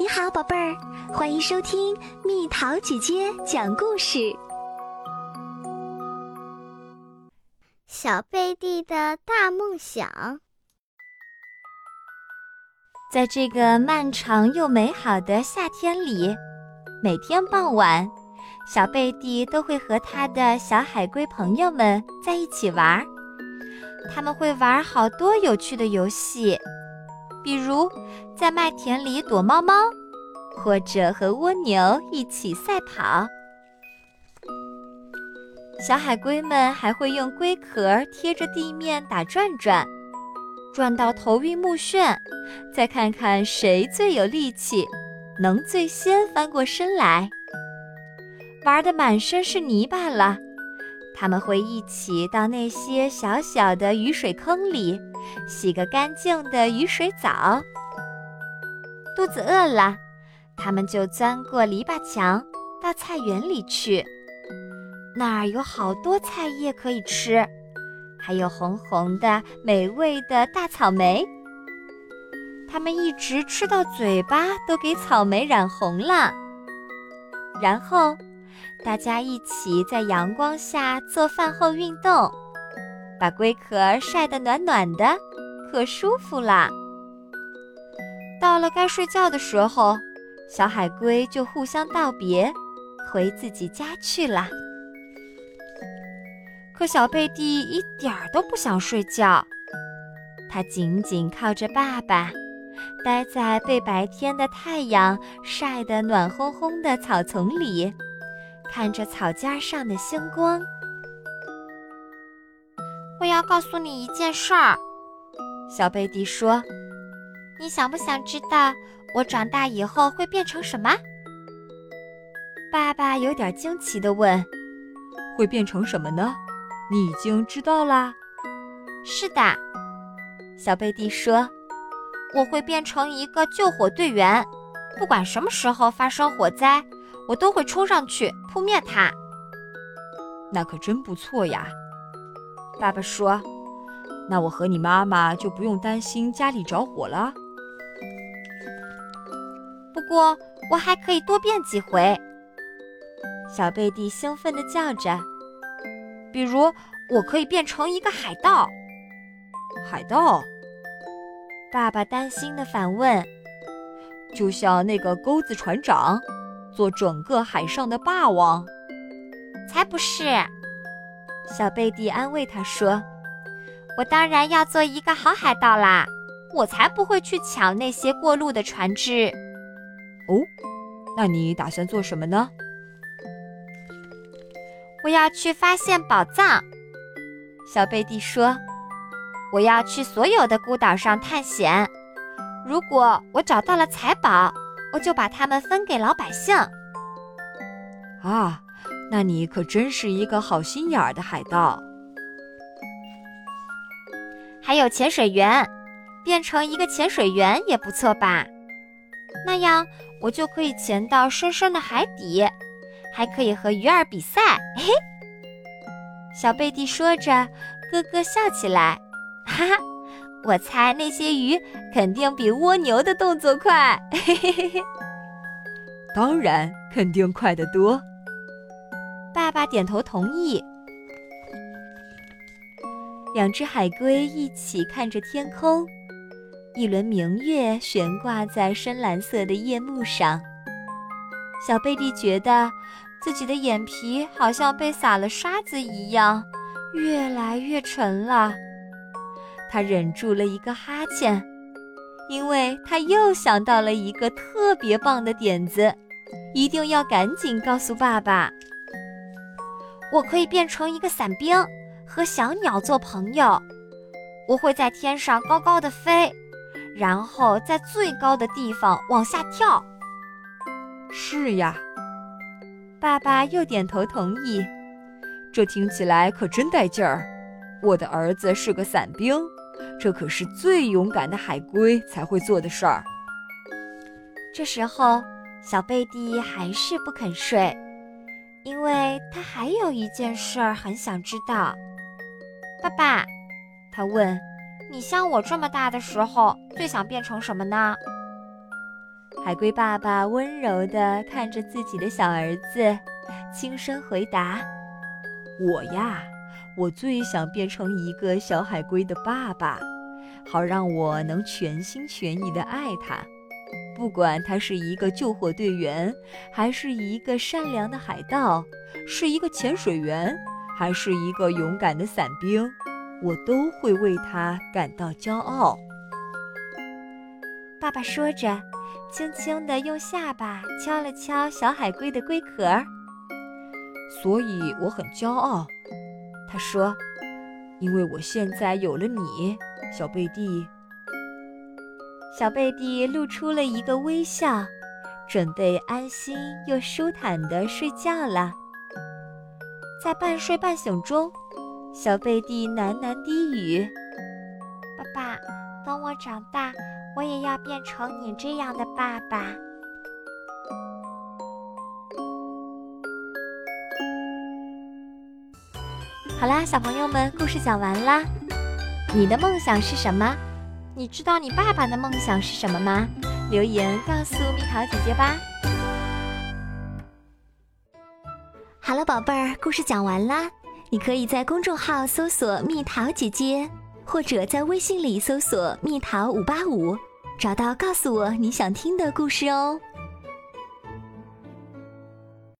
你好，宝贝儿，欢迎收听蜜桃姐姐讲故事。小贝蒂的大梦想，在这个漫长又美好的夏天里，每天傍晚，小贝蒂都会和他的小海龟朋友们在一起玩。他们会玩好多有趣的游戏。比如，在麦田里躲猫猫，或者和蜗牛一起赛跑。小海龟们还会用龟壳贴着地面打转转，转到头晕目眩，再看看谁最有力气，能最先翻过身来。玩的满身是泥巴了。他们会一起到那些小小的雨水坑里，洗个干净的雨水澡。肚子饿了，他们就钻过篱笆墙，到菜园里去。那儿有好多菜叶可以吃，还有红红的美味的大草莓。他们一直吃到嘴巴都给草莓染红了，然后。大家一起在阳光下做饭后运动，把龟壳晒得暖暖的，可舒服了。到了该睡觉的时候，小海龟就互相道别，回自己家去了。可小贝蒂一点儿都不想睡觉，他紧紧靠着爸爸，待在被白天的太阳晒得暖烘烘的草丛里。看着草尖上的星光，要告诉你一件事儿。小贝蒂说：“你想不想知道我长大以后会变成什么？”爸爸有点惊奇地问：“会变成什么呢？你已经知道啦？”“是的。”小贝蒂说：“我会变成一个救火队员，不管什么时候发生火灾。”我都会冲上去扑灭它。那可真不错呀，爸爸说。那我和你妈妈就不用担心家里着火了。不过我还可以多变几回。小贝蒂兴奋地叫着：“比如，我可以变成一个海盗。”海盗？爸爸担心地反问：“就像那个钩子船长？”做整个海上的霸王，才不是！小贝蒂安慰他说：“我当然要做一个好海盗啦，我才不会去抢那些过路的船只。”哦，那你打算做什么呢？我要去发现宝藏。小贝蒂说：“我要去所有的孤岛上探险，如果我找到了财宝。”我就把它们分给老百姓。啊，那你可真是一个好心眼儿的海盗。还有潜水员，变成一个潜水员也不错吧？那样我就可以潜到深深的海底，还可以和鱼儿比赛。嘿，小贝蒂说着，咯咯笑起来，哈哈。我猜那些鱼肯定比蜗牛的动作快，嘿嘿嘿嘿。当然，肯定快得多。爸爸点头同意。两只海龟一起看着天空，一轮明月悬挂在深蓝色的夜幕上。小贝蒂觉得自己的眼皮好像被撒了沙子一样，越来越沉了。他忍住了一个哈欠，因为他又想到了一个特别棒的点子，一定要赶紧告诉爸爸。我可以变成一个伞兵，和小鸟做朋友。我会在天上高高的飞，然后在最高的地方往下跳。是呀，爸爸又点头同意。这听起来可真带劲儿。我的儿子是个伞兵。这可是最勇敢的海龟才会做的事儿。这时候，小贝蒂还是不肯睡，因为他还有一件事儿很想知道。爸爸，他问：“你像我这么大的时候，最想变成什么呢？”海龟爸爸温柔地看着自己的小儿子，轻声回答：“我呀，我最想变成一个小海龟的爸爸，好让我能全心全意地爱他。不管他是一个救火队员，还是一个善良的海盗，是一个潜水员，还是一个勇敢的伞兵，我都会为他感到骄傲。”爸爸说着，轻轻地用下巴敲了敲小海龟的龟壳。所以我很骄傲，他说：“因为我现在有了你，小贝蒂。”小贝蒂露出了一个微笑，准备安心又舒坦地睡觉了。在半睡半醒中，小贝蒂喃喃低语：“爸爸，等我长大。”我也要变成你这样的爸爸。好啦，小朋友们，故事讲完啦。你的梦想是什么？你知道你爸爸的梦想是什么吗？留言告诉蜜桃姐姐吧。好了，宝贝儿，故事讲完啦。你可以在公众号搜索“蜜桃姐姐”，或者在微信里搜索“蜜桃五八五”。找到，告诉我你想听的故事哦。